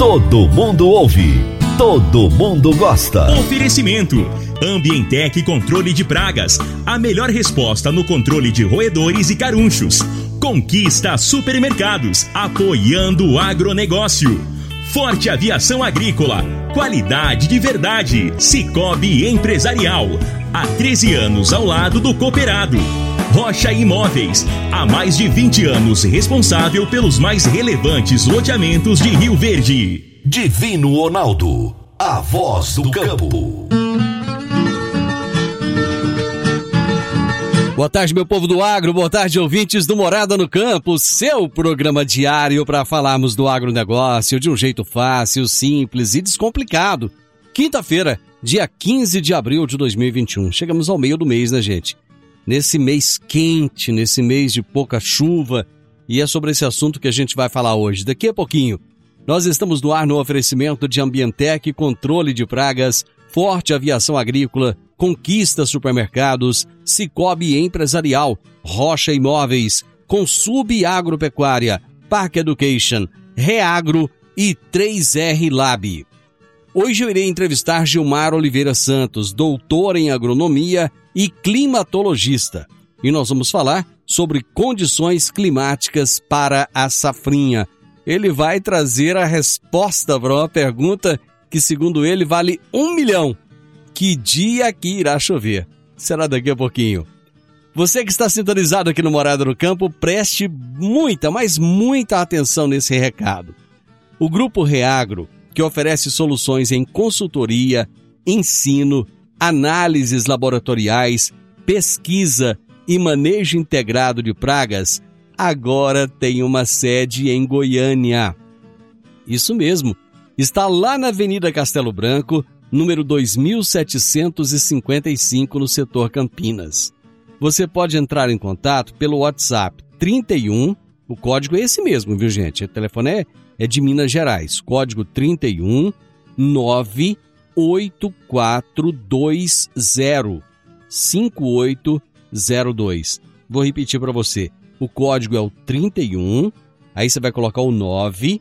Todo mundo ouve. Todo mundo gosta. Oferecimento: Ambientec Controle de Pragas. A melhor resposta no controle de roedores e carunchos. Conquista Supermercados. Apoiando o agronegócio. Forte Aviação Agrícola. Qualidade de verdade. Cicobi Empresarial. Há 13 anos ao lado do cooperado. Rocha Imóveis. Há mais de 20 anos responsável pelos mais relevantes loteamentos de Rio Verde. Divino Ronaldo. A voz do campo. Boa tarde, meu povo do agro, boa tarde, ouvintes do Morada no Campo, seu programa diário para falarmos do agronegócio de um jeito fácil, simples e descomplicado. Quinta-feira, dia 15 de abril de 2021. Chegamos ao meio do mês, né, gente? Nesse mês quente, nesse mês de pouca chuva, e é sobre esse assunto que a gente vai falar hoje. Daqui a pouquinho, nós estamos no ar no oferecimento de Ambientec, controle de pragas, Forte Aviação Agrícola, Conquista Supermercados, Cicobi Empresarial, Rocha Imóveis, Consub Agropecuária, Park Education, Reagro e 3R Lab. Hoje eu irei entrevistar Gilmar Oliveira Santos, doutor em agronomia e climatologista. E nós vamos falar sobre condições climáticas para a safrinha. Ele vai trazer a resposta para uma pergunta que, segundo ele, vale um milhão. Que dia que irá chover? Será daqui a pouquinho. Você que está sintonizado aqui no Morada no Campo, preste muita, mas muita atenção nesse recado. O Grupo Reagro, que oferece soluções em consultoria, ensino, análises laboratoriais, pesquisa e manejo integrado de pragas, agora tem uma sede em Goiânia. Isso mesmo, está lá na Avenida Castelo Branco, número 2755, no setor Campinas. Você pode entrar em contato pelo WhatsApp 31, o código é esse mesmo, viu gente? O telefone é, é de Minas Gerais, código 31 98420 5802. Vou repetir para você. O código é o 31, aí você vai colocar o 9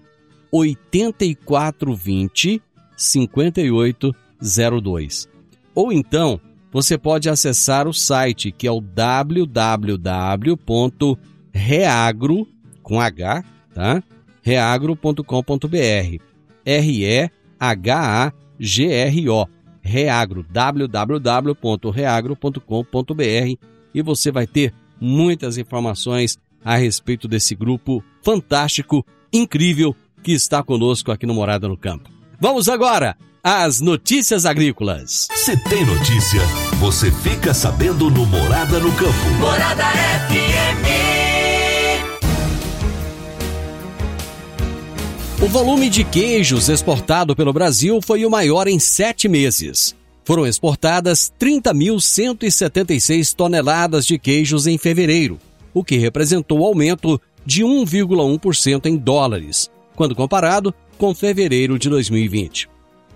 8420 5802. Ou então, você pode acessar o site que é o www.reagro com H, tá? reagro.com.br. R E H A G R O. Reagro www.reagro.com.br e você vai ter muitas informações a respeito desse grupo fantástico, incrível que está conosco aqui no Morada no Campo. Vamos agora às notícias agrícolas. Se tem notícia, você fica sabendo no Morada no Campo. Morada FM. O volume de queijos exportado pelo Brasil foi o maior em sete meses. Foram exportadas 30.176 toneladas de queijos em fevereiro, o que representou aumento de 1,1% em dólares, quando comparado com fevereiro de 2020.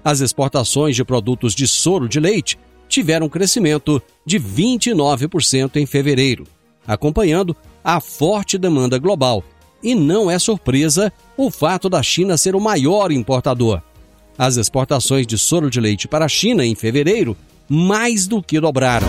As exportações de produtos de soro de leite tiveram crescimento de 29% em fevereiro, acompanhando a forte demanda global. E não é surpresa o fato da China ser o maior importador. As exportações de soro de leite para a China em fevereiro mais do que dobraram.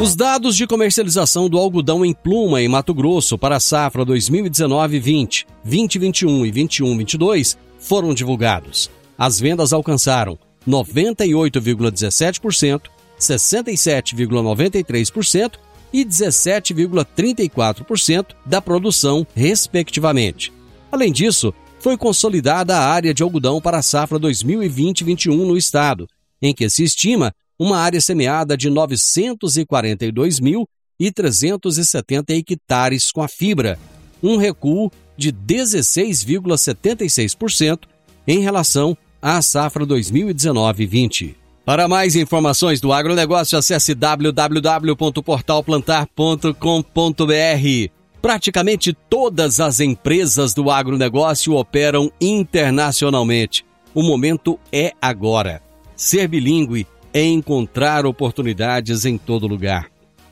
Os dados de comercialização do algodão em pluma em Mato Grosso para a safra 2019-20, 2021 e 21-22 foram divulgados. As vendas alcançaram 98,17%, 67,93% e 17,34% da produção, respectivamente. Além disso, foi consolidada a área de algodão para a safra 2020-21 no estado, em que se estima uma área semeada de e 370 hectares com a fibra, um recuo de 16,76% em relação à safra 2019-20. Para mais informações do agronegócio, acesse www.portalplantar.com.br. Praticamente todas as empresas do agronegócio operam internacionalmente. O momento é agora. Ser bilíngue é encontrar oportunidades em todo lugar.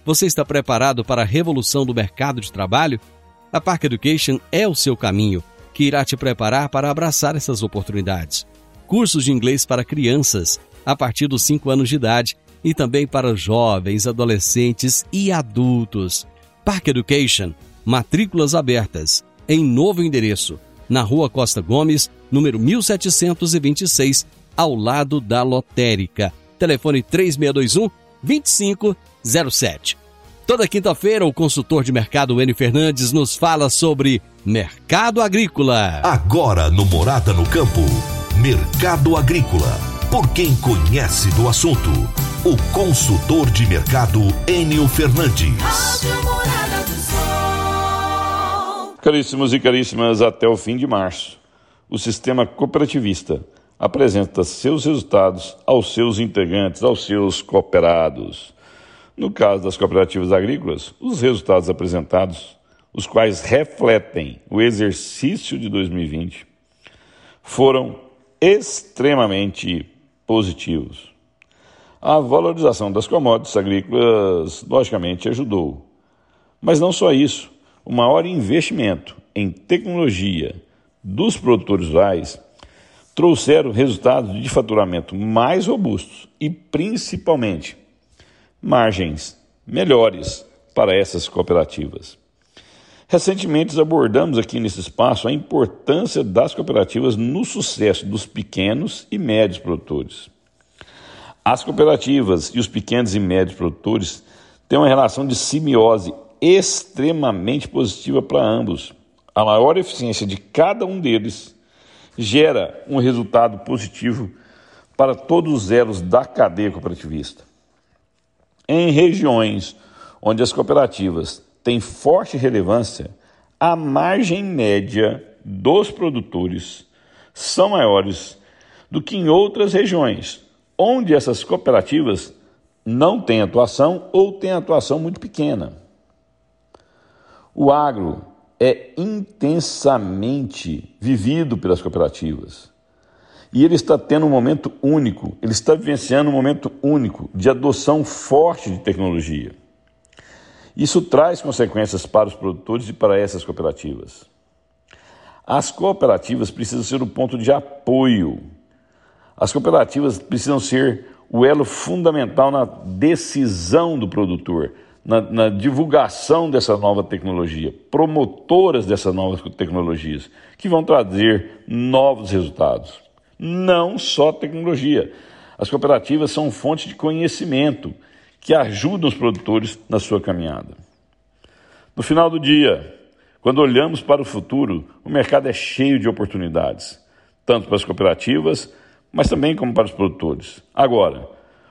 Você está preparado para a revolução do mercado de trabalho? A Park Education é o seu caminho, que irá te preparar para abraçar essas oportunidades. Cursos de inglês para crianças a partir dos 5 anos de idade e também para jovens, adolescentes e adultos. Park Education, matrículas abertas, em novo endereço, na Rua Costa Gomes, número 1726, ao lado da lotérica. Telefone 3621 2507. Toda quinta-feira, o consultor de mercado Enio Fernandes nos fala sobre mercado agrícola. Agora no Morada no Campo, Mercado Agrícola. Por quem conhece do assunto, o consultor de mercado Enio Fernandes. Caríssimos e caríssimas, até o fim de março, o sistema cooperativista apresenta seus resultados aos seus integrantes, aos seus cooperados. No caso das cooperativas agrícolas, os resultados apresentados, os quais refletem o exercício de 2020, foram extremamente positivos. A valorização das commodities agrícolas, logicamente, ajudou. Mas não só isso, o maior investimento em tecnologia dos produtores rurais trouxeram resultados de faturamento mais robustos e, principalmente, margens melhores para essas cooperativas. Recentemente abordamos aqui nesse espaço a importância das cooperativas no sucesso dos pequenos e médios produtores. As cooperativas e os pequenos e médios produtores têm uma relação de simbiose extremamente positiva para ambos. A maior eficiência de cada um deles gera um resultado positivo para todos os elos da cadeia cooperativista. Em regiões onde as cooperativas têm forte relevância, a margem média dos produtores são maiores do que em outras regiões, onde essas cooperativas não têm atuação ou têm atuação muito pequena. O agro é intensamente vivido pelas cooperativas. E ele está tendo um momento único, ele está vivenciando um momento único de adoção forte de tecnologia. Isso traz consequências para os produtores e para essas cooperativas. As cooperativas precisam ser o ponto de apoio. As cooperativas precisam ser o elo fundamental na decisão do produtor, na, na, divulgação dessa nova tecnologia, promotoras dessas novas tecnologias, que vão trazer novos resultados. Não só tecnologia. As cooperativas são fonte de conhecimento que ajudam os produtores na sua caminhada. No final do dia, quando olhamos para o futuro, o mercado é cheio de oportunidades, tanto para as cooperativas, mas também como para os produtores. Agora,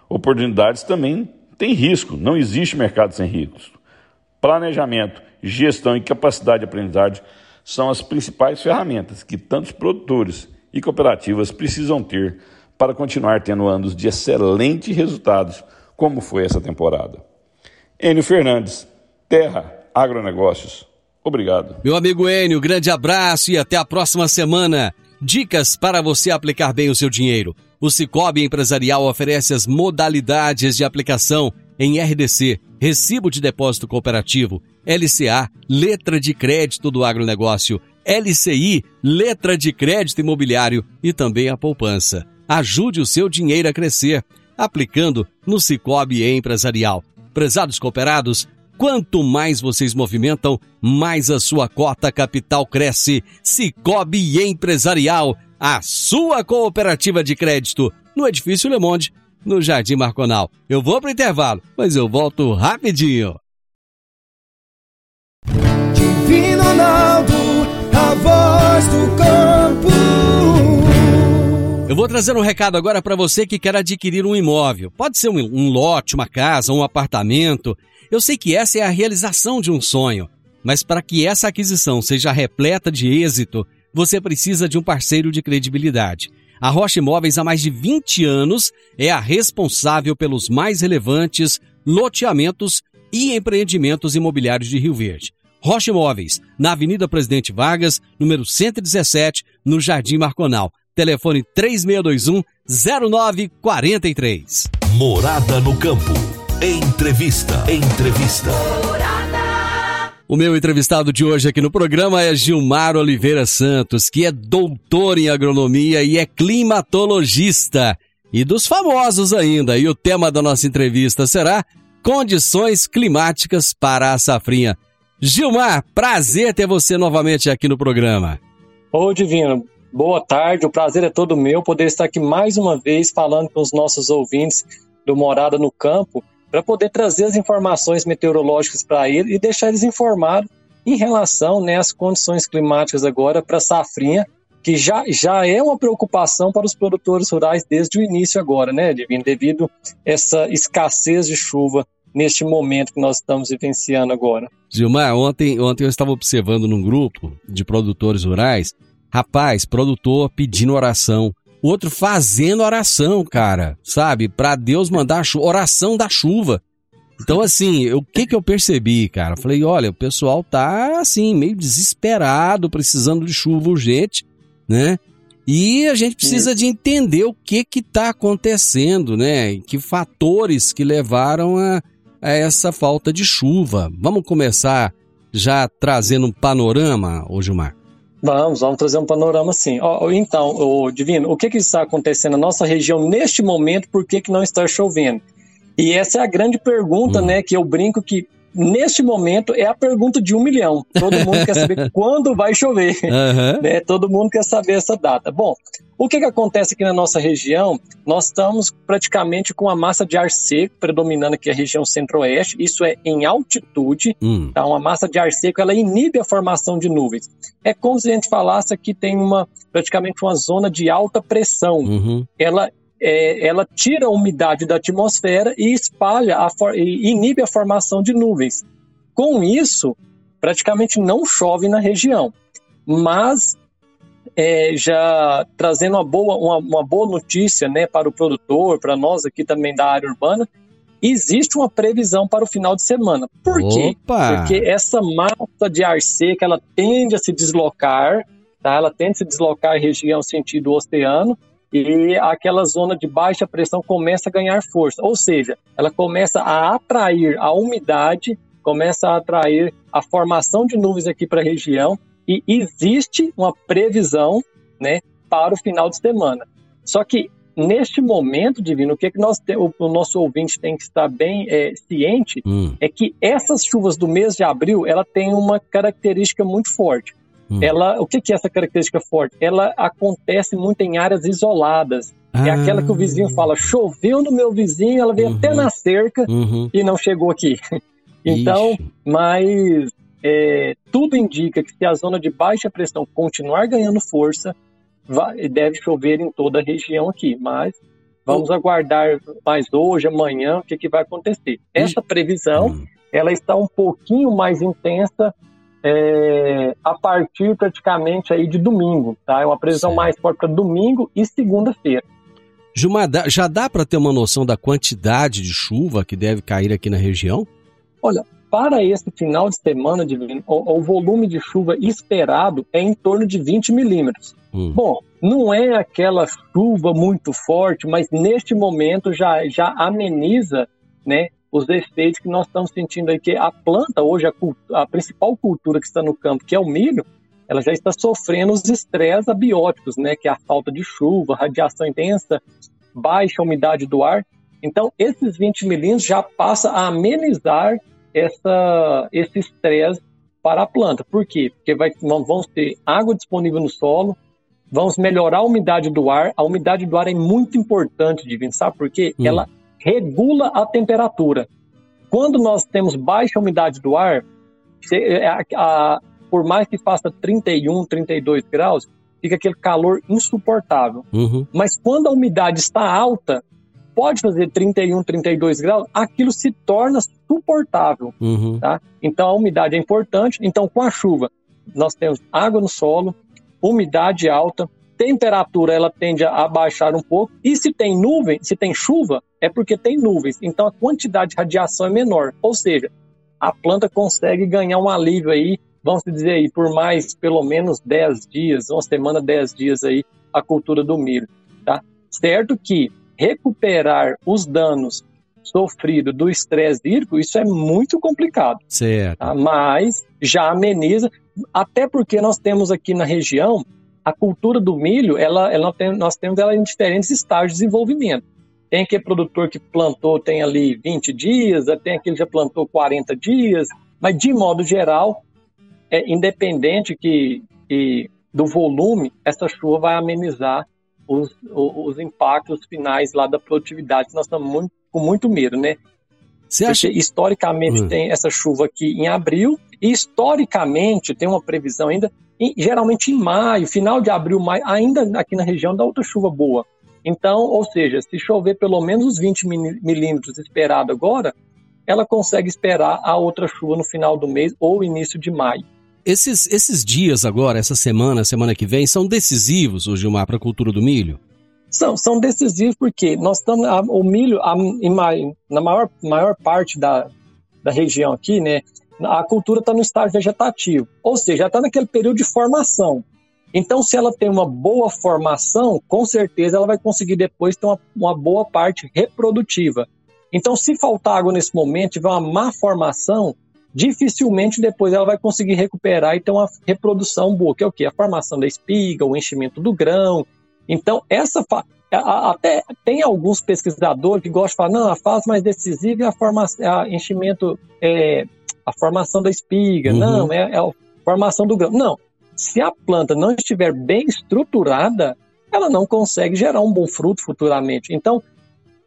oportunidades também tem risco, não existe mercado sem riscos. Planejamento, gestão e capacidade de aprendizagem são as principais ferramentas que tantos produtores e cooperativas precisam ter para continuar tendo anos de excelentes resultados, como foi essa temporada. Enio Fernandes, Terra Agronegócios. Obrigado. Meu amigo Enio, grande abraço e até a próxima semana. Dicas para você aplicar bem o seu dinheiro. O Cicobi Empresarial oferece as modalidades de aplicação em RDC, Recibo de Depósito Cooperativo, LCA, Letra de Crédito do Agronegócio, LCI, Letra de Crédito Imobiliário e também a poupança. Ajude o seu dinheiro a crescer, aplicando no Cicobi Empresarial. Prezados cooperados, quanto mais vocês movimentam, mais a sua cota capital cresce. Cicobi Empresarial a sua cooperativa de crédito no Edifício Le Monde, no Jardim Marconal. Eu vou para o intervalo, mas eu volto rapidinho. Divino Ronaldo, a voz do campo. Eu vou trazer um recado agora para você que quer adquirir um imóvel. Pode ser um, um lote, uma casa, um apartamento. Eu sei que essa é a realização de um sonho, mas para que essa aquisição seja repleta de êxito, você precisa de um parceiro de credibilidade. A Rocha Imóveis há mais de 20 anos é a responsável pelos mais relevantes loteamentos e empreendimentos imobiliários de Rio Verde. Rocha Imóveis, na Avenida Presidente Vargas, número 117, no Jardim Marconal. Telefone 3621 0943. Morada no campo. Entrevista. Entrevista. O meu entrevistado de hoje aqui no programa é Gilmar Oliveira Santos, que é doutor em agronomia e é climatologista. E dos famosos ainda. E o tema da nossa entrevista será Condições Climáticas para a Safrinha. Gilmar, prazer ter você novamente aqui no programa. Ô Divino, boa tarde, o prazer é todo meu poder estar aqui mais uma vez falando com os nossos ouvintes do Morada no Campo para poder trazer as informações meteorológicas para ele e deixar eles informados em relação né, às condições climáticas agora para a safrinha, que já, já é uma preocupação para os produtores rurais desde o início agora, né, Divino, devido a essa escassez de chuva neste momento que nós estamos vivenciando agora. Gilmar, ontem, ontem eu estava observando num grupo de produtores rurais, rapaz, produtor pedindo oração, outro fazendo oração, cara, sabe? Para Deus mandar oração da chuva. Então, assim, o que que eu percebi, cara? Falei, olha, o pessoal tá, assim, meio desesperado, precisando de chuva urgente, né? E a gente precisa de entender o que que tá acontecendo, né? Que fatores que levaram a, a essa falta de chuva. Vamos começar já trazendo um panorama, ô Gilmar? Vamos, vamos trazer um panorama sim. Ó, então, ô, Divino, o que, que está acontecendo na nossa região neste momento? Por que, que não está chovendo? E essa é a grande pergunta, Hum. né? Que eu brinco que neste momento é a pergunta de um milhão. Todo mundo quer saber quando vai chover. Aham. né? Todo mundo quer saber essa data. Bom, o que, que acontece aqui na nossa região? Nós estamos praticamente com a massa de ar seco predominando aqui a região centro-oeste. Isso é em altitude. Hum. Então, a massa de ar seco ela inibe a formação de nuvens. É como se a gente falasse que tem uma praticamente uma zona de alta pressão. Uhum. Ela é, ela tira a umidade da atmosfera e espalha a e inibe a formação de nuvens. Com isso, praticamente não chove na região. Mas é, já trazendo uma boa, uma, uma boa notícia né, para o produtor, para nós aqui também da área urbana, existe uma previsão para o final de semana. Por quê? Opa! Porque essa massa de ar seco, ela tende a se deslocar, tá? Ela tende a se deslocar em região sentido oceano e aquela zona de baixa pressão começa a ganhar força. Ou seja, ela começa a atrair a umidade, começa a atrair a formação de nuvens aqui para a região e existe uma previsão, né, para o final de semana. Só que neste momento, Divino, o que, que nós o, o nosso ouvinte tem que estar bem é, ciente Hum. é que essas chuvas do mês de abril, ela tem uma característica muito forte. Hum. Ela, o que, que é essa característica forte? Ela acontece muito em áreas isoladas. É Ah. aquela que o vizinho fala, choveu no meu vizinho, ela veio Uhum. até na cerca Uhum. e não chegou aqui. Então, Ixi. mas é, tudo indica que se a zona de baixa pressão continuar ganhando força, vai- deve chover em toda a região aqui. Mas vamos aguardar mais hoje, amanhã, o que, que vai acontecer. Essa previsão, Hum. ela está um pouquinho mais intensa é, a partir praticamente aí de domingo, tá? É uma previsão Certo. mais forte para domingo e segunda-feira. Gilmar, já dá para ter uma noção da quantidade de chuva que deve cair aqui na região? Para esse final de semana, Divino, o, o volume de chuva esperado é em torno de 20 milímetros. Hum. Bom, não é aquela chuva muito forte, mas neste momento já, já ameniza né, os efeitos que nós estamos sentindo aí, que a planta hoje, a, a principal cultura que está no campo, que é o milho, ela já está sofrendo os estresses abióticos, né, que é a falta de chuva, radiação intensa, baixa umidade do ar. Então, esses 20 milímetros já passa a amenizar essa, esse estresse para a planta. Por quê? Porque vai, vamos ter água disponível no solo, vamos melhorar a umidade do ar. A umidade do ar é muito importante, Divino, sabe por quê? Hum. Ela regula a temperatura. Quando nós temos baixa umidade do ar, a- por mais que faça 31, 32 graus, fica aquele calor insuportável. Uhum. Mas quando a umidade está alta, pode fazer 31, 32 graus, aquilo se torna suportável, Uhum. tá? Então a umidade é importante. Então com a chuva nós temos água no solo, umidade alta, temperatura ela tende a baixar um pouco. E se tem nuvem, se tem chuva, é porque tem nuvens. Então a quantidade de radiação é menor. Ou seja, a planta consegue ganhar um alívio aí, vamos dizer aí, por mais pelo menos 10 dias, uma semana, 10 dias aí, a cultura do milho, tá? Certo que recuperar os danos sofridos do estresse hídrico, isso é muito complicado, Certo. tá? mas já ameniza, até porque nós temos aqui na região a cultura do milho, ela, ela tem, nós temos ela em diferentes estágios de desenvolvimento. Tem aquele produtor que plantou tem ali 20 dias, tem aquele que já plantou 40 dias, mas de modo geral, é independente que, que do volume, essa chuva vai amenizar os, os impactos finais lá da produtividade. Nós estamos muito, com muito medo, né? Você acha. Porque historicamente Hum. tem essa chuva aqui em abril e historicamente tem uma previsão ainda, em- geralmente em maio, final de abril, maio, ainda aqui na região dá outra chuva boa. Então, ou seja, se chover pelo menos os 20 mini- milímetros esperado agora, ela consegue esperar a outra chuva no final do mês ou início de maio. Esses, esses dias agora, essa semana, semana que vem, são decisivos, o Gilmar, para a cultura do milho? São, são decisivos porque nós estamos, a- o milho, a- em na maior, maior parte da, da região aqui, né, a cultura está no estágio vegetativo, ou seja, está naquele período de formação. Então, se ela tem uma boa formação, com certeza ela vai conseguir depois ter uma, uma boa parte reprodutiva. Então, se faltar água nesse momento, tiver uma má formação, dificilmente depois ela vai conseguir recuperar e ter uma reprodução boa, que é o quê? A formação da espiga, o enchimento do grão. Então, essa até tem alguns pesquisadores que gostam de falar, não, a fase mais decisiva é a, forma, é a enchimento, é, a formação da espiga, Uhum. não, é, é a formação do grão. Não, se a planta não estiver bem estruturada, ela não consegue gerar um bom fruto futuramente. Então,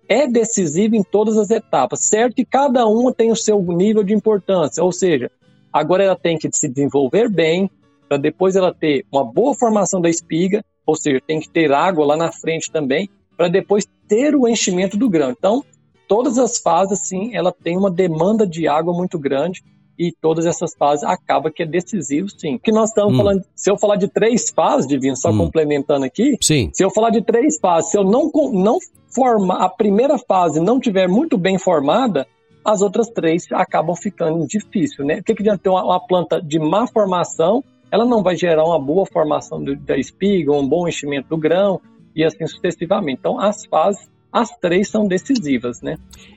é decisivo em todas as etapas, certo que cada uma tem o seu nível de importância, ou seja, agora ela tem que se desenvolver bem, para depois ela ter uma boa formação da espiga, ou seja, tem que ter água lá na frente também, para depois ter o enchimento do grão. Então, todas as fases, sim, ela tem uma demanda de água muito grande e todas essas fases acaba que é decisivo, sim. Que nós estamos Hum. falando, se eu falar de três fases, Divino, só Hum. complementando aqui, Sim. se eu falar de três fases, se eu não, não formar, a primeira fase não tiver muito bem formada, as outras três acabam ficando difícil, né? O que, que adianta ter uma, uma planta de má formação, ela não vai gerar uma boa formação do- da espiga, um bom enchimento do grão e assim sucessivamente. Então, as fases, as três são decisivas, né?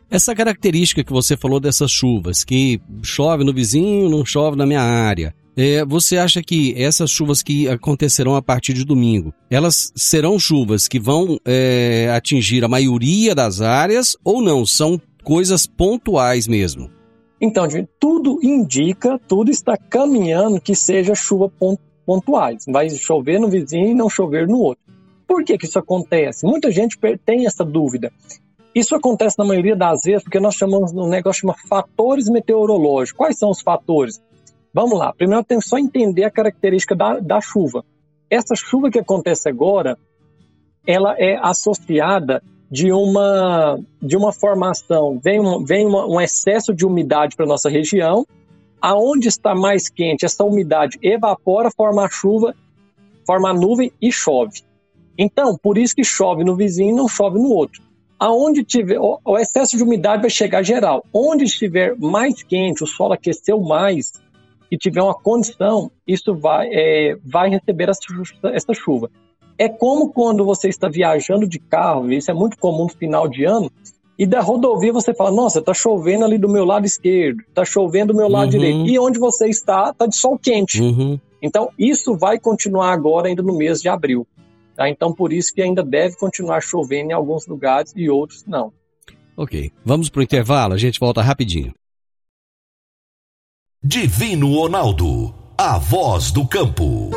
Essa característica que você falou dessas chuvas, que chove no vizinho, não chove na minha área. É, você acha que essas chuvas que acontecerão a partir de domingo, elas serão chuvas que vão é, atingir a maioria das áreas ou não? São coisas pontuais mesmo? Então, tudo indica, tudo está caminhando que seja chuva pon- pontuais. Vai chover no vizinho e não chover no outro. Por que, que isso acontece? Muita gente tem essa dúvida. Isso acontece na maioria das vezes porque nós chamamos de um negócio chama fatores meteorológicos. Quais são os fatores? Vamos lá. Primeiro tem só entender a característica da, da chuva. Essa chuva que acontece agora, ela é associada de uma, de uma formação, vem, um, vem uma, um excesso de umidade para nossa região, aonde está mais quente, essa umidade evapora, forma a chuva, forma a nuvem e chove. Então, por isso que chove no vizinho e não chove no outro. Aonde tiver, o, excesso de umidade vai chegar geral. Onde estiver mais quente, o solo aqueceu mais e tiver uma condição, isso vai, é, vai receber essa, essa chuva. É como quando você está viajando de carro, isso é muito comum no final de ano, e da rodovia você fala, nossa, tá chovendo ali do meu lado esquerdo, tá chovendo do meu lado Uhum. direito. E onde você está, tá de sol quente. Uhum. Então, isso vai continuar agora, ainda no mês de abril. Tá? Então, por isso que ainda deve continuar chovendo em alguns lugares e outros não. Ok. Vamos pro intervalo, a gente volta rapidinho. Divino Ronaldo, a voz do campo.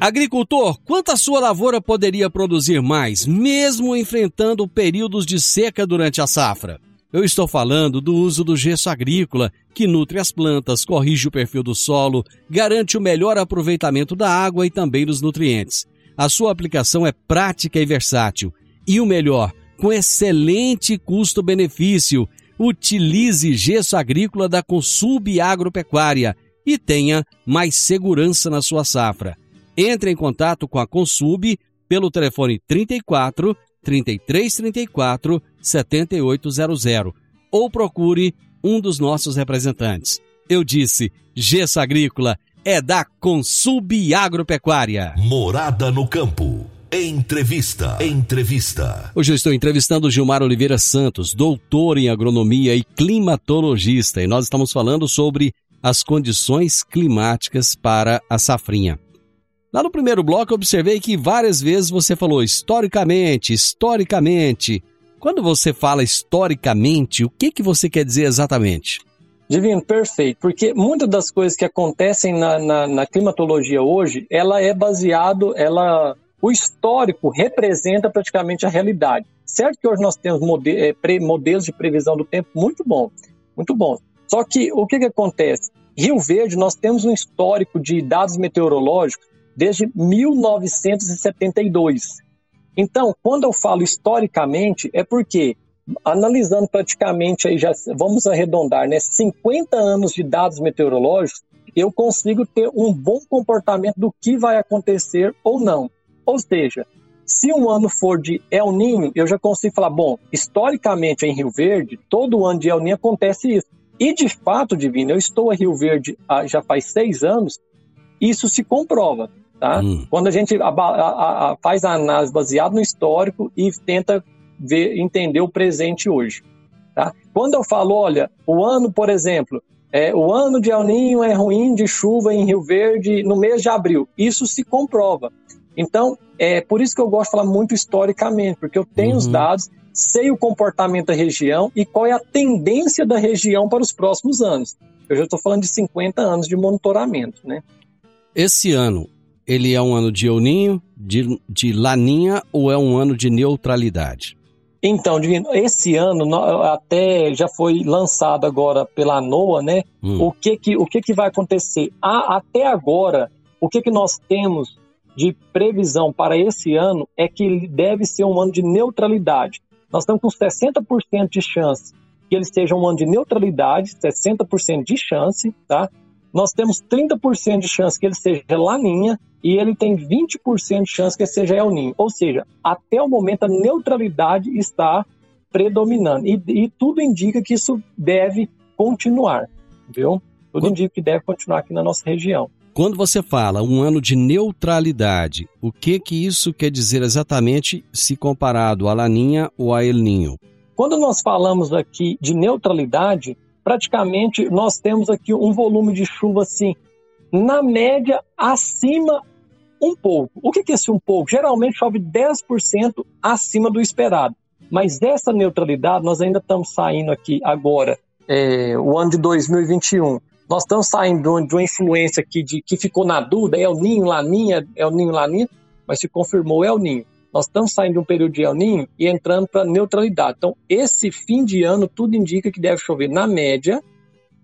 Agricultor, quanto a sua lavoura poderia produzir mais, mesmo enfrentando períodos de seca durante a safra? Eu estou falando do uso do gesso agrícola, que nutre as plantas, corrige o perfil do solo, garante o melhor aproveitamento da água e também dos nutrientes. A sua aplicação é prática e versátil. E o melhor, com excelente custo-benefício. Utilize gesso agrícola da Consub Agropecuária e tenha mais segurança na sua safra. Entre em contato com a Consub pelo telefone 34 3334 7800 ou procure um dos nossos representantes. Eu disse, Gesso Agrícola é da Consub Agropecuária. Morada no campo. Entrevista. Entrevista. Hoje eu estou entrevistando Gilmar Oliveira Santos, doutor em agronomia e climatologista, e nós estamos falando sobre as condições climáticas para a safrinha. Lá no primeiro bloco eu observei que várias vezes você falou historicamente, historicamente. Quando você fala historicamente, o que, que você quer dizer exatamente? Divino, perfeito. Porque muitas das coisas que acontecem na, na, na climatologia hoje, ela é baseado, ela, o histórico representa praticamente a realidade. Certo que hoje nós temos é, modelos de previsão do tempo muito bom, muito bom. Só que o que, que acontece? Rio Verde, nós temos um histórico de dados meteorológicos desde 1972. Então, quando eu falo historicamente, é porque, analisando praticamente, aí já vamos arredondar, né, 50 anos de dados meteorológicos, eu consigo ter um bom comportamento do que vai acontecer ou não. Ou seja, se um ano for de El Ninho, eu já consigo falar, bom, historicamente em Rio Verde, todo ano de El Ninho acontece isso. E de fato, Divino, eu estou em Rio Verde já faz seis anos, isso se comprova. Tá? Hum. Quando a gente a, a, a, faz a análise baseada no histórico e tenta ver, entender o presente hoje. Tá? Quando eu falo, olha, o ano, por exemplo, é, o ano de El Ninho é ruim de chuva em Rio Verde no mês de abril, isso se comprova. Então, é por isso que eu gosto de falar muito historicamente, porque eu tenho uhum. os dados, sei o comportamento da região e qual é a tendência da região para os próximos anos. Eu já estou falando de 50 anos de monitoramento, né? Esse ano, ele é um ano de euninho, de, de laninha ou é um ano de neutralidade? Então, Divino, esse ano até já foi lançado agora pela NOAA, né? Hum. O, que, que, o que, que vai acontecer? A, até agora, o que, que nós temos de previsão para esse ano é que ele deve ser um ano de neutralidade. Nós estamos com 60% de chance que ele seja um ano de neutralidade, 60% de chance, tá? Nós temos 30% de chance que ele seja laninha e ele tem 20% de chance que seja El Ninho. Ou seja, até o momento a neutralidade está predominando. E, e tudo indica que isso deve continuar, viu? Tudo Quando... indica que deve continuar aqui na nossa região. Quando você fala um ano de neutralidade, o que que isso quer dizer exatamente se comparado a Laninha ou a El Ninho? Quando nós falamos aqui de neutralidade, praticamente nós temos aqui um volume de chuva assim, na média acima um pouco. O que é esse um pouco? Geralmente chove 10% acima do esperado. Mas dessa neutralidade, nós ainda estamos saindo aqui agora, é, o ano de 2021. Nós estamos saindo de uma influência aqui de, que ficou na dúvida, é o Ninho, Laninha, é o Ninho, Laninha, mas se confirmou é o Ninho. Nós estamos saindo de um período de El Ninho e entrando para neutralidade. Então, esse fim de ano, tudo indica que deve chover, na média,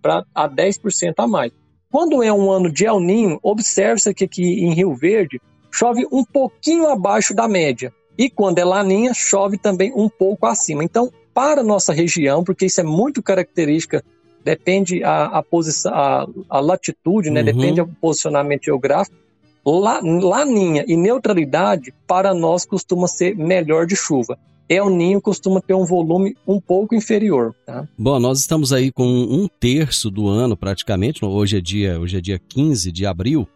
para a 10% a mais. Quando é um ano de El Ninho, observe-se que aqui em Rio Verde chove um pouquinho abaixo da média. E quando é Laninha, chove também um pouco acima. Então, para a nossa região, porque isso é muito característica, depende a, a posição, a, a latitude, né? Uhum. Depende do posicionamento geográfico. La, laninha e neutralidade para nós costuma ser melhor de chuva. El Ninho costuma ter um volume um pouco inferior. Tá? Bom, nós estamos aí com um terço do ano praticamente, hoje é dia, hoje é dia 15 de abril,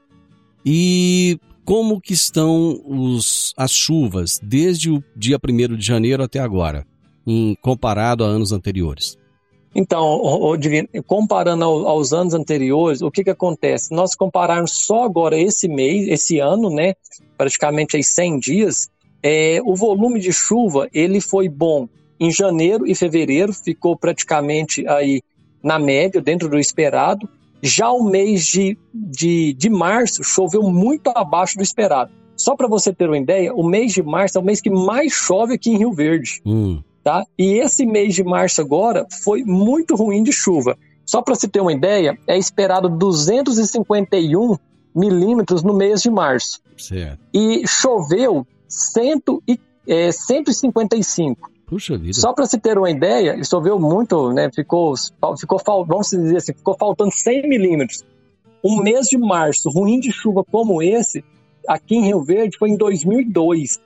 e como que estão os, as chuvas desde o dia 1 de janeiro até agora, em, comparado a anos anteriores? Então, comparando ao, aos anos anteriores, o que, que acontece? Nós compararmos só agora esse mês, esse ano, né, praticamente aí 100 dias, é, o volume de chuva ele foi bom em janeiro e fevereiro, ficou praticamente aí na média, dentro do esperado. Já o mês de, de, de março choveu muito abaixo do esperado. Só para você ter uma ideia, o mês de março é o mês que mais chove aqui em Rio Verde. Hum. Tá? E esse mês de março agora foi muito ruim de chuva. Só para se ter uma ideia, é esperado 251 milímetros no mês de março. Certo. E choveu 100 e, é, 155. Puxa vida. Só para se ter uma ideia, choveu muito, né? Ficou, ficou, vamos dizer assim, ficou faltando 100 milímetros. Um mês de março ruim de chuva como esse, aqui em Rio Verde, foi em 2002,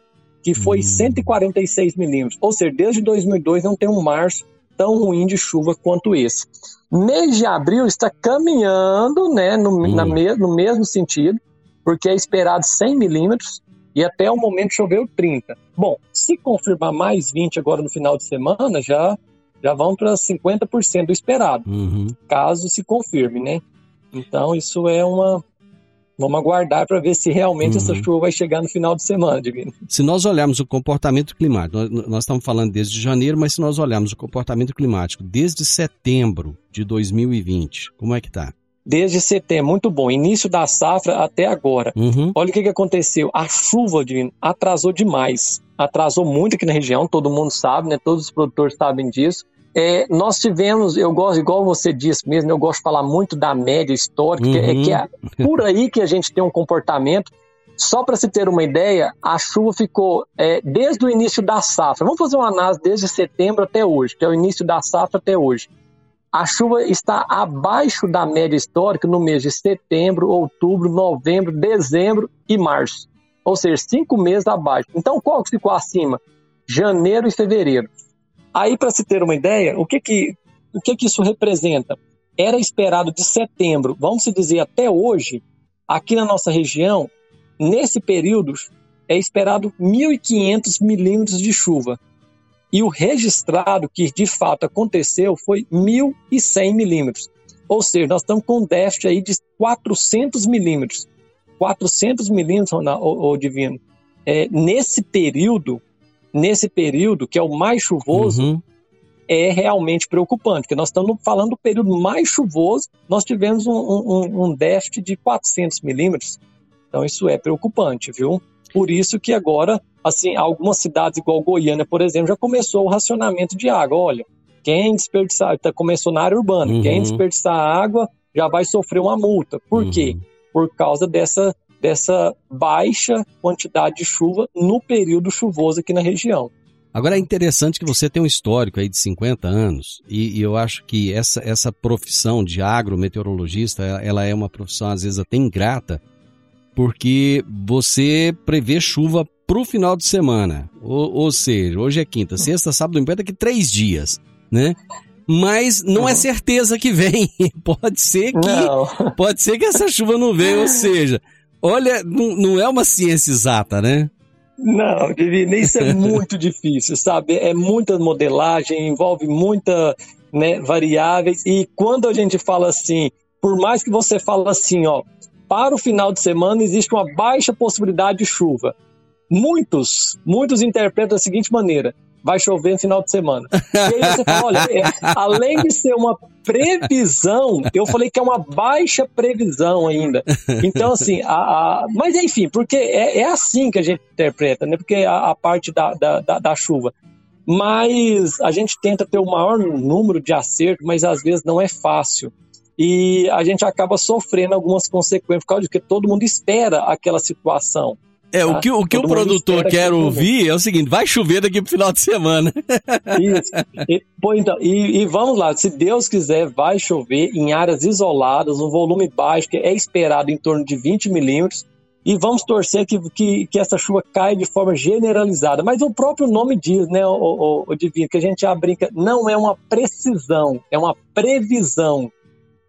que foi Hum. 146 milímetros. Ou seja, desde 2002 não tem um março tão ruim de chuva quanto esse. Mês de abril está caminhando, né, no, Hum. na me- no mesmo sentido, porque é esperado 100 milímetros e até o momento choveu 30. Bom, se confirmar mais 20 agora no final de semana, já, já vão para 50% do esperado, Uhum. caso se confirme, né? Então isso é uma. Vamos aguardar para ver se realmente essa Uhum. chuva vai chegar no final de semana, Divino. Se nós olharmos o comportamento climático, nós, nós estamos falando desde janeiro, mas se nós olharmos o comportamento climático desde setembro de 2020, como é que tá? Desde setembro, muito bom. Início da safra até agora. Uhum. Olha o que, que aconteceu. A chuva, atrasou demais. Atrasou muito aqui na região, todo mundo sabe, né? Todos os produtores sabem disso. É, nós tivemos, eu gosto, igual você disse mesmo, eu gosto de falar muito da média histórica, que é Uhum. que é por aí que a gente tem um comportamento. Só para se ter uma ideia, a chuva ficou é, desde o início da safra. Vamos fazer uma análise desde setembro até hoje, que é o início da safra até hoje. A chuva está abaixo da média histórica no mês de setembro, outubro, novembro, dezembro e março. Ou seja, cinco meses abaixo. Então, qual que ficou acima? Janeiro e fevereiro. Aí, para se ter uma ideia, o que que, o que que isso representa? Era esperado de setembro, vamos dizer até hoje, aqui na nossa região, nesse período, é esperado 1.500 milímetros de chuva. E o registrado que de fato aconteceu foi 1.100 milímetros. Ou seja, nós estamos com um déficit aí de 400 milímetros. 400 milímetros, ô, Divino. É, nesse período, nesse período, que é o mais chuvoso, Uhum. é realmente preocupante, porque nós estamos falando do período mais chuvoso, nós tivemos um, um- um déficit de 400 milímetros. Então isso é preocupante, viu? Por isso que agora, assim, algumas cidades igual Goiânia, por exemplo, já começou o racionamento de água. Olha, quem desperdiçar, tá, começou na área urbana, Uhum. quem desperdiçar água já vai sofrer uma multa. Por quê? Uhum. Por causa dessa, dessa baixa quantidade de chuva no período chuvoso aqui na região. Agora é interessante que você tem um histórico aí de 50 anos e, e eu acho que essa, essa profissão de agrometeorologista, ela, ela é uma profissão às vezes até ingrata, porque você prevê chuva pro final de semana. Ou, ou seja, hoje é quinta, sexta, sábado, domingo, daqui três dias, né? Mas não é Uhum. certeza que vem. Pode ser que Não. pode ser que essa chuva não venha, ou seja, olha, não, não é uma ciência exata, né? Não, Divino, isso é muito difícil, sabe? É muita modelagem, envolve muita né, variáveis. E quando a gente fala assim, por mais que você fala assim, ó, para o final de semana existe uma baixa possibilidade de chuva. Muitos, muitos interpretam da seguinte maneira: vai chover no final de semana. E aí você fala, olha, é, além de ser uma previsão, eu falei que é uma baixa previsão ainda. Então, assim, a, a- mas enfim, porque é, é assim que a gente interpreta, né? Porque a, a parte da, da, da, da chuva. Mas a gente tenta ter o maior número de acertos, mas às vezes não é fácil. E a gente acaba sofrendo algumas consequências por causa de que todo mundo espera aquela situação. É, o Tá? que, o, que o Todo mundo produtor que quer mundo- ouvir é o seguinte: vai chover daqui pro final de semana. Isso. E, pô, então, e, e vamos lá, se Deus quiser, vai chover em áreas isoladas, um volume baixo, que é esperado em torno de 20 milímetros, e vamos torcer que, que, que essa chuva caia de forma generalizada. Mas o próprio nome diz, né, o, o, o Divino, que a gente já brinca, não é uma precisão, é uma previsão,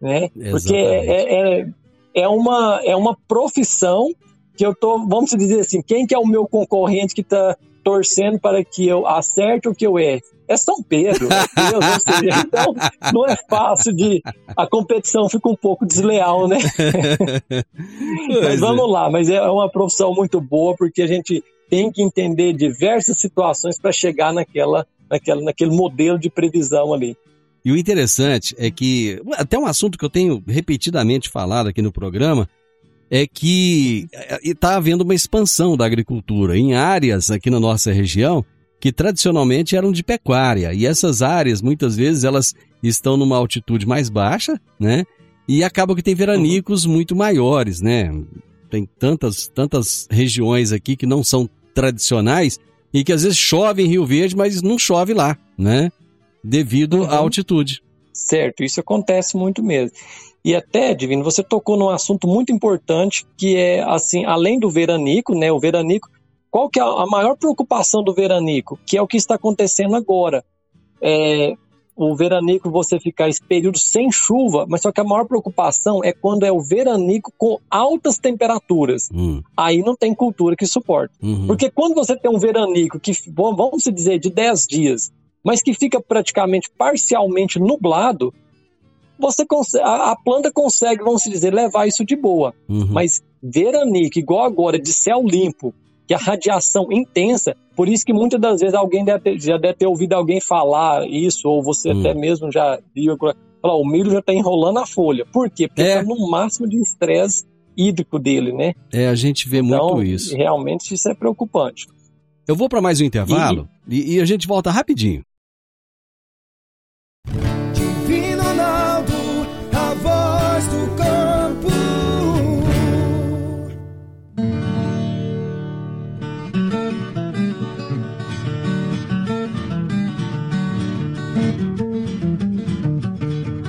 né? Porque Exatamente. é, é, é, uma, é uma profissão que eu tô, vamos dizer assim, quem que é o meu concorrente que está torcendo para que eu acerte ou que eu erre? É São Pedro, é Deus, então não é fácil de. A competição fica um pouco desleal, né? Mas é. vamos lá, mas é uma profissão muito boa porque a gente tem que entender diversas situações para chegar naquela, naquela, naquele modelo de previsão ali. E o interessante é que, até um assunto que eu tenho repetidamente falado aqui no programa, é que está havendo uma expansão da agricultura em áreas aqui na nossa região que tradicionalmente eram de pecuária. E essas áreas, muitas vezes, elas estão numa altitude mais baixa, né? E acaba que tem veranicos muito maiores, né? Tem tantas, tantas regiões aqui que não são tradicionais e que às vezes chove em Rio Verde, mas não chove lá, né? Devido à altitude. Certo, isso acontece muito mesmo. E até, Divino, você tocou num assunto muito importante que é, assim, além do veranico, né? O veranico, qual que é a maior preocupação do veranico? Que é o que está acontecendo agora. É, o veranico você ficar esse período sem chuva, mas só que a maior preocupação é quando é o veranico com altas temperaturas. Hum. Aí não tem cultura que suporte. Uhum. Porque quando você tem um veranico que, vamos dizer, de 10 dias, mas que fica praticamente parcialmente nublado, você a, a planta consegue, vamos dizer, levar isso de boa. Uhum. Mas veranico, igual agora, de céu limpo, que a radiação intensa, por isso que muitas das vezes alguém deve ter- já deve ter ouvido alguém falar isso, ou você Hum. até mesmo já viu, falar, o milho já está enrolando a folha. Por quê? Porque É. está no máximo de estresse hídrico dele, né? É, a gente vê Então, muito isso. realmente isso é preocupante. Eu vou para mais um intervalo e, e a gente volta rapidinho.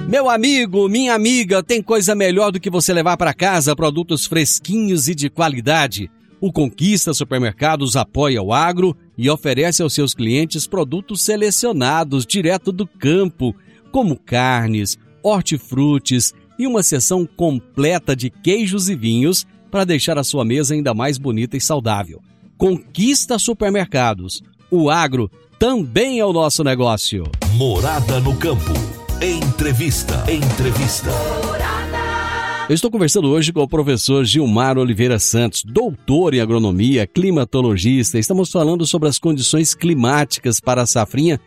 Meu amigo, minha amiga, tem coisa melhor do que você levar para casa produtos fresquinhos e de qualidade. O Conquista Supermercados apoia o agro e oferece aos seus clientes produtos selecionados direto do campo, como carnes, hortifrutis e uma seção completa de queijos e vinhos para deixar a sua mesa ainda mais bonita e saudável. Conquista Supermercados. O agro também é o nosso negócio. Morada no campo. Entrevista. Entrevista. Eu estou conversando hoje com o professor Gilmar Oliveira Santos, doutor em agronomia, climatologista. Estamos falando sobre as condições climáticas para a safrinha,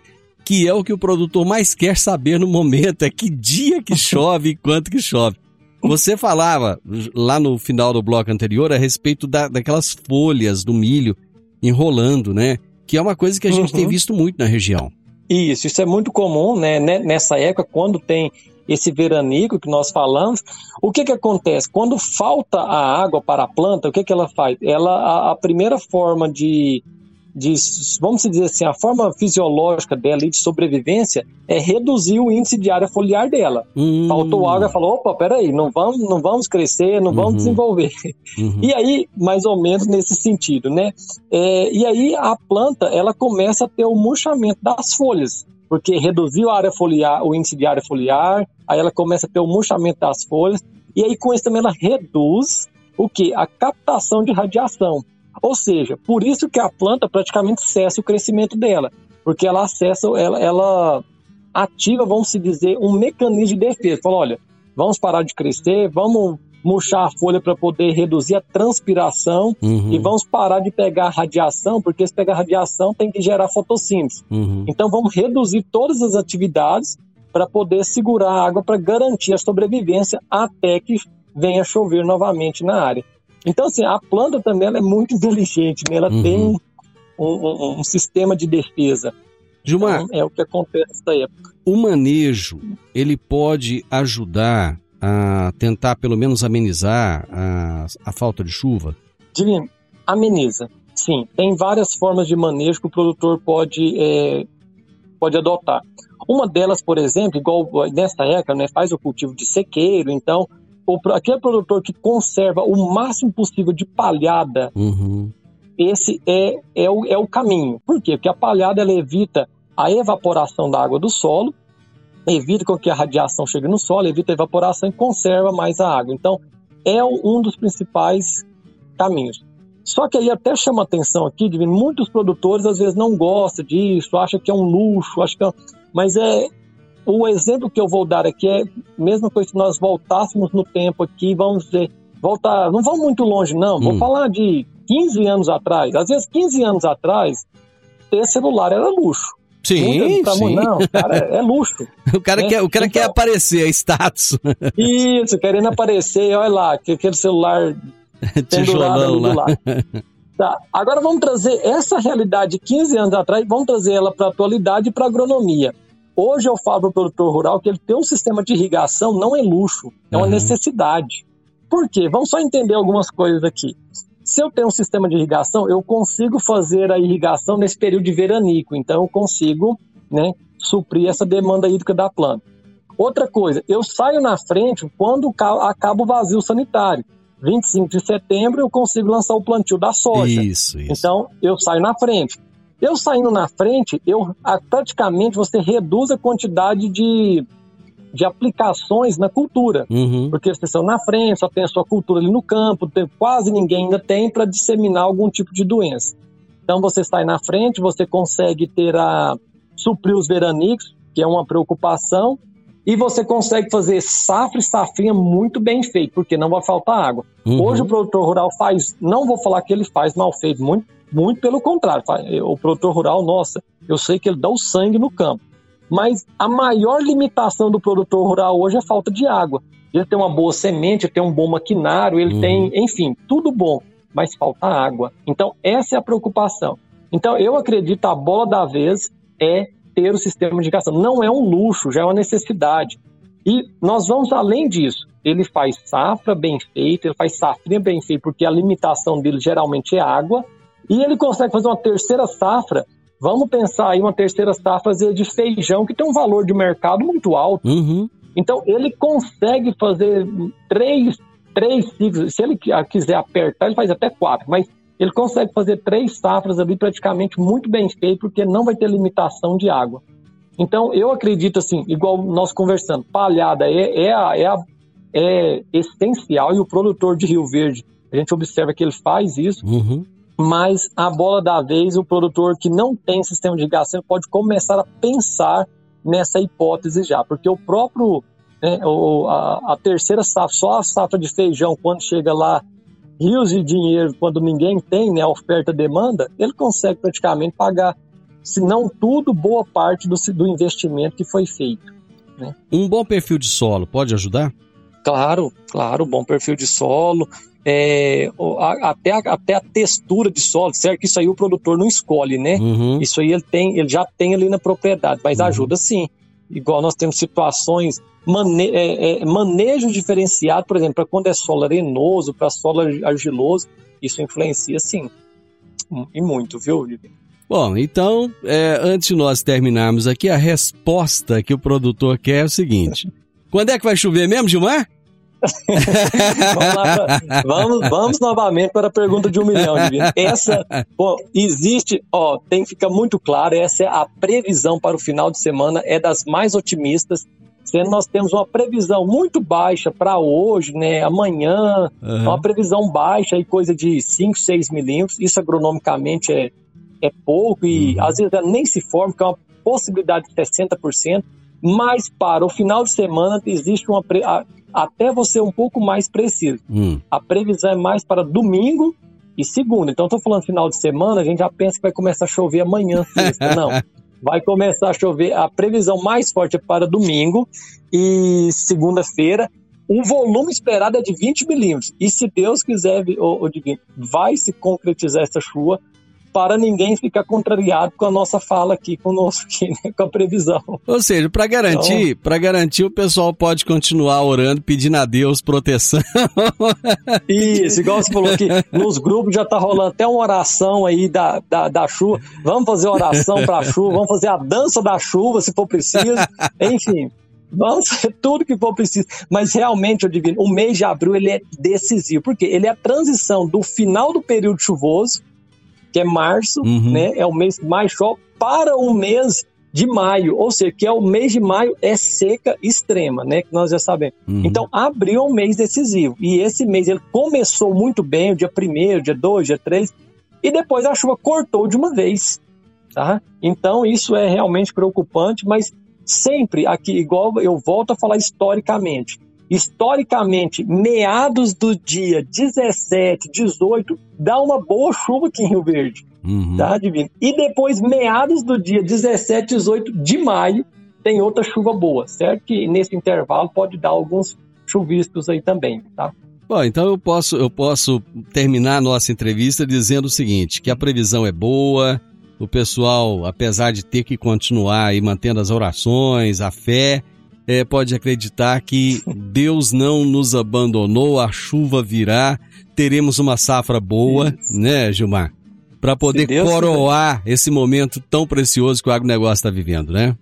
que é o que o produtor mais quer saber no momento, é que dia que chove e quanto que chove. Você falava lá no final do bloco anterior a respeito da, daquelas folhas do milho enrolando, né? Que é uma coisa que a gente Uhum. tem visto muito na região. Isso, isso é muito comum, né? ne- Nessa época, quando tem esse veranico que nós falamos, o que que acontece? Quando falta a água para a planta, o que que ela faz? Ela, a, a primeira forma de, de, vamos dizer assim, a forma fisiológica dela e de sobrevivência é reduzir o índice de área foliar dela. Hum, Faltou água, falou, opa, peraí, não vamos, não vamos crescer, não vamos Uhum. desenvolver. uhum, E aí, mais ou menos nesse sentido, né? É, e aí a planta ela começa a ter o murchamento das folhas, porque reduziu a área foliar, o índice de área foliar, aí ela começa a ter o murchamento das folhas, e aí com isso também ela reduz o que? A captação de radiação. Ou seja, por isso que a planta praticamente cessa o crescimento dela, porque ela acessa, ela, ela ativa, vamos se dizer, um mecanismo de defesa. Fala, olha, vamos parar de crescer, vamos murchar a folha para poder reduzir a transpiração uhum, e vamos parar de pegar radiação, porque se pegar radiação tem que gerar fotossíntese. uhum. Então vamos reduzir todas as atividades para poder segurar a água para garantir a sobrevivência até que venha chover novamente na área. Então assim, a planta também ela é muito inteligente, né? ela Uhum. tem um, um- um sistema de defesa. Gilmar, Então, é o que acontece nessa época. o manejo ele pode ajudar a tentar pelo menos amenizar a, a falta de chuva? Divino, ameniza. Sim, tem várias formas de manejo que o produtor pode, é, pode adotar. Uma delas, por exemplo, igual nessa época, né, faz o cultivo de sequeiro, então pro- aquele produtor que conserva o máximo possível de palhada, Uhum, esse é, é, o, é o caminho. Por quê? Porque a palhada ela evita a evaporação da água do solo, evita com que a radiação chegue no solo, evita a evaporação e conserva mais a água. Então, é um dos principais caminhos. Só que aí até chama atenção aqui, de muitos produtores às vezes não gostam disso, acham que é um luxo, acham que é... mas é o exemplo que eu vou dar aqui é mesma coisa se nós voltássemos no tempo aqui, vamos dizer, voltar, não vamos muito longe não, vou Hum. falar de 15 anos atrás. Às vezes 15 anos atrás ter celular era luxo. Sim, Muitas sim. Não, cara, é luxo. O cara, né? quer, o cara quer Então- aparecer, é status. Isso, querendo aparecer, olha lá, que aquele celular pendurado lá. Tá. Agora vamos trazer essa realidade de 15 anos atrás, vamos trazer ela para a atualidade e para a agronomia. Hoje eu falo para o produtor rural que ele ter um sistema de irrigação não é luxo, é uma Uhum. necessidade. Por quê? Vamos só entender algumas coisas aqui. Se eu tenho um sistema de irrigação, eu consigo fazer a irrigação nesse período de veranico, então eu consigo né, suprir essa demanda hídrica da planta. Outra coisa, eu saio na frente quando ca- acaba o vazio sanitário. 25 de setembro eu consigo lançar o plantio da soja. Isso, isso. Então, eu saio na frente. Eu saindo na frente, eu praticamente você reduz a quantidade de, de aplicações na cultura. Uhum. Porque vocês estão na frente, só tem a sua cultura ali no campo, tem- quase ninguém ainda tem para disseminar algum tipo de doença. Então você sai na frente, você consegue ter a suprir os veranicos, que é uma preocupação, e você consegue fazer safra e safrinha muito bem feito, porque não vai faltar água. Uhum. Hoje o produtor rural faz, não vou falar que ele faz mal feito, muito, muito pelo contrário. O produtor rural, nossa, eu sei que ele dá o sangue no campo. Mas a maior limitação do produtor rural hoje é a falta de água. Ele tem uma boa semente, ele tem um bom maquinário, ele Uhum. tem, enfim, tudo bom, mas falta água. Então, essa é a preocupação. Então, eu acredito a bola da vez é ter o sistema de irrigação. Não é um luxo, já é uma necessidade. E nós vamos além disso. Ele faz safra bem feita, ele faz safrinha bem feita, porque a limitação dele geralmente é água. E ele consegue fazer uma terceira safra. Vamos pensar aí uma terceira safra de feijão, que tem um valor de mercado muito alto. Uhum. Então, ele consegue fazer três, três ciclos. Se ele qui- quiser apertar, ele faz até quatro. Mas ele consegue fazer três safras ali praticamente muito bem feito, porque não vai ter limitação de água. Então, eu acredito assim, igual nós conversando, palhada é, é, a- é, a- é essencial e o produtor de Rio Verde, a gente observa que ele faz isso, Uhum. Mas a bola da vez, o produtor que não tem sistema de irrigação pode começar a pensar nessa hipótese já, porque o próprio, né, o- a, a terceira safra, só a safra de feijão, quando chega lá, rios de dinheiro, quando ninguém tem, né, a oferta e demanda, ele consegue praticamente pagar, se não tudo, boa parte do, do investimento que foi feito. Um bom perfil de solo pode ajudar? Claro, claro, bom perfil de solo, é, a- até, a, até a textura de solo, certo? Isso aí o produtor não escolhe, né? Uhum. Isso aí ele tem, ele já tem ali na propriedade, mas Uhum. ajuda sim. Igual nós temos situações, mane é, é, manejo diferenciado, por exemplo, para quando é solo arenoso, para solo ar- argiloso, isso influencia sim. E muito, viu, Vivi? Bom, então, é, antes de nós terminarmos aqui, a resposta que o produtor quer é o seguinte: quando é que vai chover mesmo, Gilmar? Vamos, pra- vamos, vamos novamente para a pergunta de um milhão, Divino. Essa, bom, existe, ó, tem que ficar muito claro, essa é a previsão para o final de semana, é das mais otimistas, sendo nós temos uma previsão muito baixa para hoje, né, amanhã, Uhum. uma previsão baixa aí, coisa de 5, 6 milímetros, isso agronomicamente é, é pouco e às vezes nem se forma, que é uma possibilidade de 60%, mas para o final de semana existe uma, pre- até você um pouco mais preciso. Hum. A previsão é mais para domingo e segunda. Então, estou falando final de semana, a gente já pensa que vai começar a chover amanhã, sexta. Não. Vai começar a chover. A previsão mais forte é para domingo e segunda-feira. O volume esperado é de 20 milímetros. E se Deus quiser, ô Divino, vai se concretizar essa chuva para ninguém ficar contrariado com a nossa fala aqui conosco, aqui, né, com a previsão. Ou seja, para garantir, para garantir, o pessoal pode continuar orando, pedindo a Deus proteção. Isso, igual você falou que nos grupos já tá rolando até uma oração aí da, da, da chuva. Vamos fazer oração pra chuva, vamos fazer a dança da chuva se for preciso. Enfim, vamos fazer tudo que for preciso. Mas realmente, eu divino, o mês de abril ele é decisivo, porque ele é a transição do final do período chuvoso, que é março, Uhum. né? É o mês mais chove, para o mês de maio, ou seja, que é o mês de maio é seca extrema, né? Que nós já sabemos. Uhum. Então, abril é um mês decisivo. E esse mês ele começou muito bem, o dia 1 dia 2, dia 3, e depois a chuva cortou de uma vez. Tá? Então, isso é realmente preocupante, mas sempre aqui, igual eu volto a falar historicamente. Historicamente, meados do dia 17, 18, dá uma boa chuva aqui em Rio Verde Uhum. tá, Divino? E depois, meados do dia 17, 18 de maio, tem outra chuva boa, certo? Que nesse intervalo pode dar alguns chuviscos aí também, tá? Bom, então eu posso, eu posso terminar a nossa entrevista dizendo o seguinte, que a previsão é boa, o pessoal, apesar de ter que continuar aí mantendo as orações, a fé, é, pode acreditar que Deus não nos abandonou, a chuva virá, teremos uma safra boa, Isso. né, Gilmar? Para poder coroar quiser. esse momento tão precioso que o agronegócio está vivendo, né?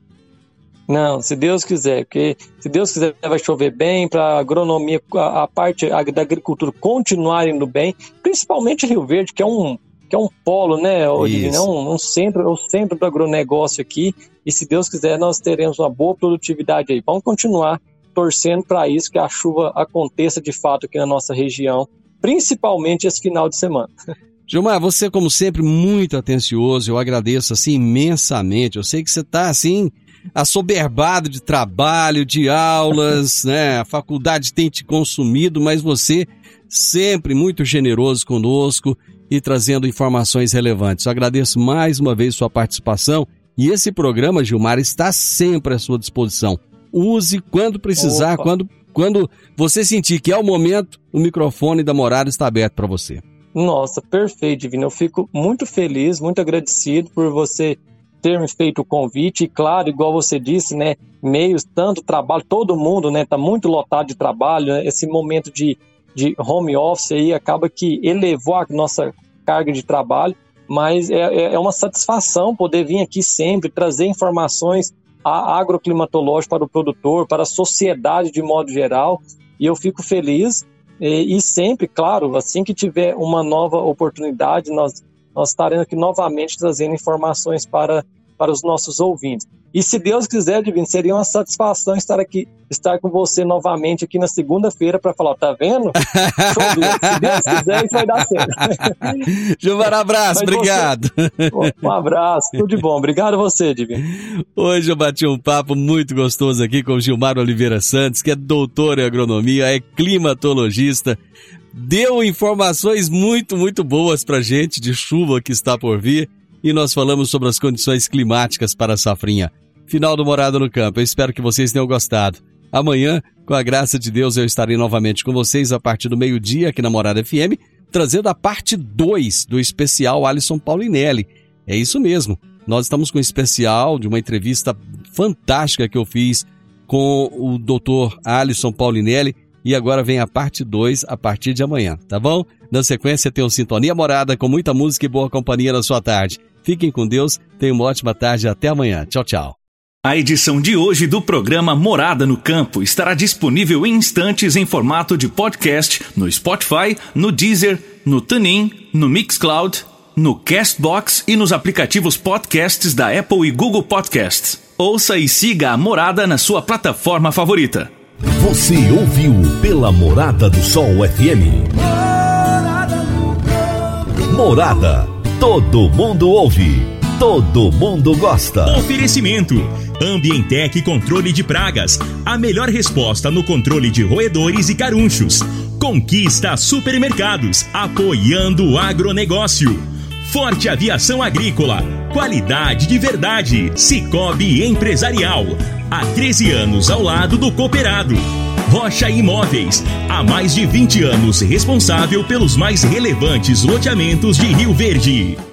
Não, se Deus quiser, porque se Deus quiser vai chover bem, para a agronomia, a, a parte da agricultura continuar indo bem, principalmente Rio Verde, que é um, que é um polo, né, Divino? É um, um, centro, é o centro do agronegócio aqui, e se Deus quiser, nós teremos uma boa produtividade aí. Vamos continuar torcendo para isso, que a chuva aconteça de fato aqui na nossa região, principalmente esse final de semana. Gilmar, você, como sempre, muito atencioso, eu agradeço assim imensamente. Eu sei que você está assim assoberbado de trabalho, de aulas, né? A faculdade tem te consumido, mas você sempre muito generoso conosco e trazendo informações relevantes. Eu agradeço mais uma vez sua participação e esse programa, Gilmar, está sempre à sua disposição. Use quando precisar, quando, quando você sentir que é o momento, o microfone da morada está aberto para você. Nossa, perfeito, Divino. Eu fico muito feliz, muito agradecido por você ter me feito o convite. E claro, igual você disse, né? Meios, tanto trabalho, todo mundo, né? Tá muito lotado de trabalho. Né, esse momento de de home office aí acaba que elevou a nossa carga de trabalho, mas é, é, é uma satisfação poder vir aqui sempre trazer informações agroclimatológicas para o produtor, para a sociedade de modo geral, e eu fico feliz. E, e, sempre, claro, assim que tiver uma nova oportunidade, nós, nós estaremos aqui novamente trazendo informações para, para os nossos ouvintes. E se Deus quiser, Divino, seria uma satisfação estar aqui, estar com você novamente aqui na segunda-feira para falar, tá vendo? se Deus quiser, isso vai dar certo. Gilmar, abraço, Mas obrigado. Você, um abraço, tudo de bom. Obrigado a você, Divino. Hoje eu bati um papo muito gostoso aqui com o Gilmar Oliveira Santos, que é doutor em agronomia, é climatologista, deu informações muito, muito boas pra gente de chuva que está por vir e nós falamos sobre as condições climáticas para a safrinha. Final do Morada no Campo. Eu espero que vocês tenham gostado. Amanhã, com a graça de Deus, eu estarei novamente com vocês a partir do meio-dia aqui na Morada FM, trazendo a parte 2 do especial Alisson Paulinelli. É isso mesmo. Nós estamos com um especial de uma entrevista fantástica que eu fiz com o Dr. Alisson Paulinelli e agora vem a parte 2 a partir de amanhã, tá bom? Na sequência tem o Sintonia Morada com muita música e boa companhia na sua tarde. Fiquem com Deus, tenham uma ótima tarde até amanhã. Tchau, tchau. A edição de hoje do programa Morada no Campo estará disponível em instantes em formato de podcast no Spotify, no Deezer, no TuneIn, no Mixcloud, no Castbox e nos aplicativos podcasts da Apple e Google Podcasts. Ouça e siga a Morada na sua plataforma favorita. Você ouviu pela Morada do Sol FM. Morada Todo mundo ouve, todo mundo gosta. Oferecimento: Ambientec Controle de Pragas, a melhor resposta no controle de roedores e carunchos. Conquista Supermercados, apoiando o agronegócio. Forte Aviação Agrícola, qualidade de verdade. Cicobi Empresarial, há 13 anos ao lado do cooperado. Rocha Imóveis, há mais de 20 anos responsável pelos mais relevantes loteamentos de Rio Verde.